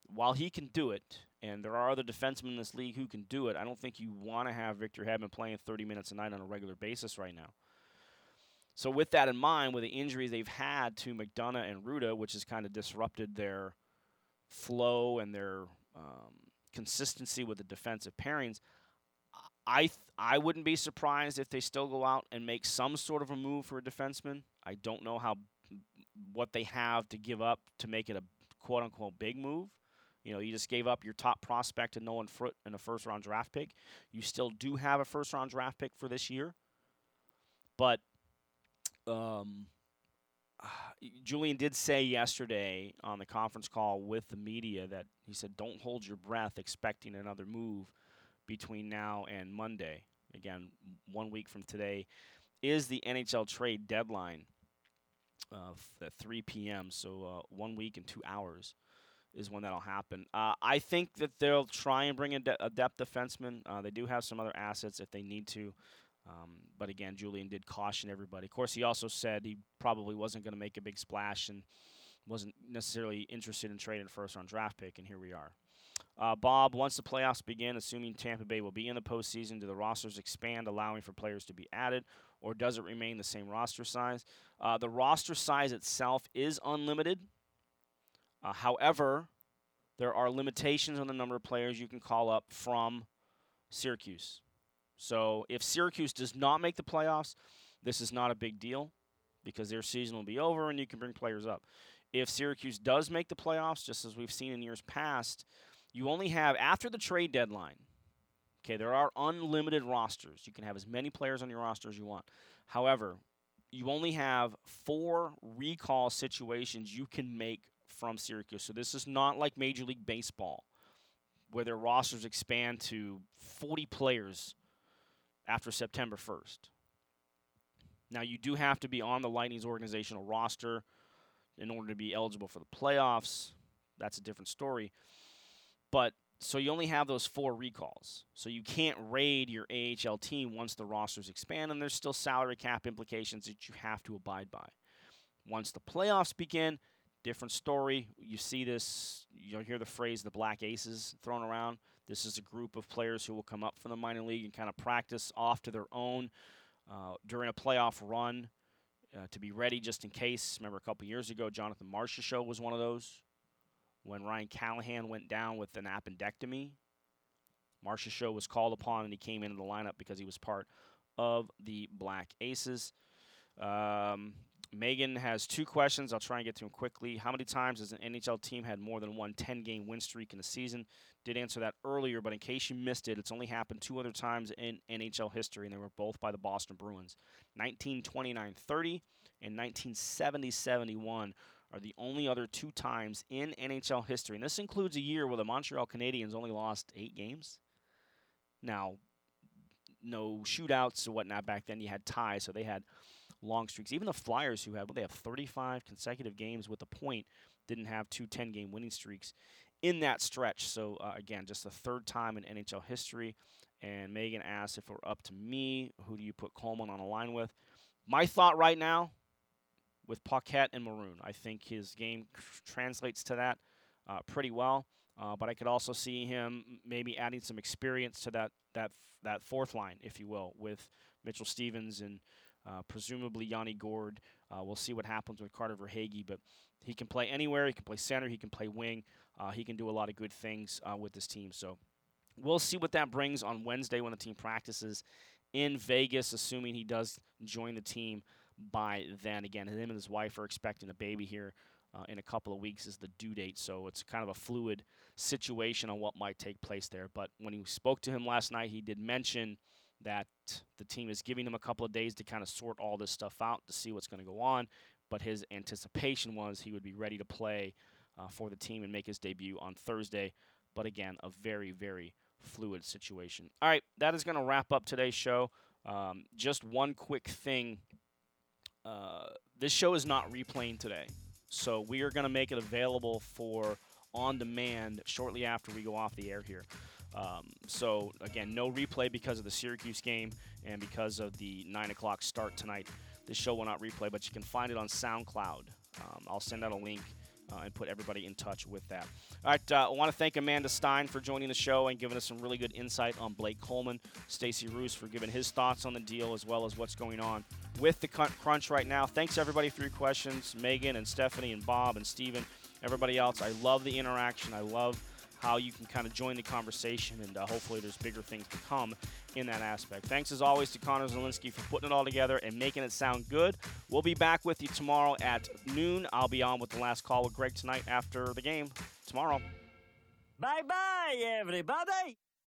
[SPEAKER 5] While he can do it, and there are other defensemen in this league who can do it, I don't think you want to have Victor Hedman playing 30 minutes a night on a regular basis right now. So with that in mind, with the injuries they've had to McDonagh and Rutta, which has kind of disrupted their flow and their um, consistency with the defensive pairings, I th- I wouldn't be surprised if they still go out and make some sort of a move for a defenseman. I don't know how what they have to give up to make it a quote unquote big move. You know, you just gave up your top prospect to Nolan Foote in a first round draft pick. You still do have a first round draft pick for this year, but um, Julien did say yesterday on the conference call with the media that he said, "Don't hold your breath, expecting another move between now and Monday." Again, one week from today is the NHL trade deadline uh, at 3 p.m. So uh, one week and two hours is when that'll happen. Uh, I think that they'll try and bring a, de- a depth defenseman. Uh, they do have some other assets if they need to. Um, but again, Julien did caution everybody. Of course, he also said he probably wasn't going to make a big splash and wasn't necessarily interested in trading first round draft pick, and here we are. Uh, Bob, once the playoffs begin, assuming Tampa Bay will be in the postseason, do the rosters expand, allowing for players to be added, or does it remain the same roster size? Uh, the roster size itself is unlimited. Uh, however, there are limitations on the number of players you can call up from Syracuse. So if Syracuse does not make the playoffs, this is not a big deal because their season will be over and you can bring players up. If Syracuse does make the playoffs, just as we've seen in years past, you only have after the trade deadline. Okay, there are unlimited rosters. You can have as many players on your roster as you want. However, you only have four recall situations you can make from Syracuse. So this is not like Major League Baseball, where their rosters expand to 40 players after September 1st. Now, you do have to be on the Lightning's organizational roster in order to be eligible for the playoffs. That's a different story. But so you only have those four recalls. So you can't raid your AHL team once the rosters expand, and there's still salary cap implications that you have to abide by. Once the playoffs begin, different story. You see this, you'll hear the phrase the Black Aces thrown around. This is a group of players who will come up from the minor league and kind of practice off to their own uh, during a playoff run uh, to be ready just in case. Remember a couple years ago, Jonathan Marchessault was one of those when Ryan Callahan went down with an appendectomy. Marchessault was called upon and he came into the lineup because he was part of the Black Aces. Um, Megan has two questions. I'll try and get to them quickly. How many times has an NHL team had more than one 10 game win streak in a season? Did answer that earlier, but in case you missed it, it's only happened two other times in NHL history, and they were both by the Boston Bruins. 1929 30 and 1970 71 are the only other two times in NHL history. And this includes a year where the Montreal Canadiens only lost eight games. Now, no shootouts or whatnot back then. You had ties, so they had long streaks. Even the Flyers, who had, well, they have 35 consecutive games with a point, didn't have two 10 game winning streaks in that stretch. So, uh, again, just the third time in NHL history. And Megan asks if were up to me, who do you put Coleman on a line with? My thought right now, with Paquette and Maroon. I think his game translates to that uh, pretty well. Uh, but I could also see him maybe adding some experience to that that that fourth line, if you will, with Mitchell Stevens and uh, presumably Yanni Gourde. Uh, we'll see what happens with Carter Verhaeghe, but he can play anywhere. He can play center. He can play wing. Uh, he can do a lot of good things uh, with this team. So we'll see what that brings on Wednesday when the team practices in Vegas, assuming he does join the team by then. Again, him and his wife are expecting a baby here uh, in a couple of weeks is the due date, so it's kind of a fluid situation on what might take place there. But when he spoke to him last night, he did mention that the team is giving him a couple of days to kind of sort all this stuff out to see what's going to go on. But his anticipation was he would be ready to play uh, for the team and make his debut on Thursday. But again, a very, very fluid situation. All right, that is going to wrap up today's show. Um, just one quick thing uh, this show is not replaying today, so we are going to make it available for on demand shortly after we go off the air here. Um, so again, no replay because of the Syracuse game and because of the nine o'clock start tonight. This show will not replay, but you can find it on SoundCloud. Um, I'll send out a link uh, and put everybody in touch with that. All right, uh, I want to thank Amanda Stein for joining the show and giving us some really good insight on Blake Coleman, Stacy Roest for giving his thoughts on the deal as well as what's going on with the crunch right now. Thanks everybody for your questions, Megan and Stephanie and Bob and Steven, everybody else. I love the interaction. I love how you can kind of join the conversation, and uh, hopefully there's bigger things to come in that aspect. Thanks as always to Connor Zelinsky for putting it all together and making it sound good. We'll be back with you tomorrow at noon. I'll be on with the last call with Greg tonight after the game tomorrow.
[SPEAKER 7] Bye bye, everybody.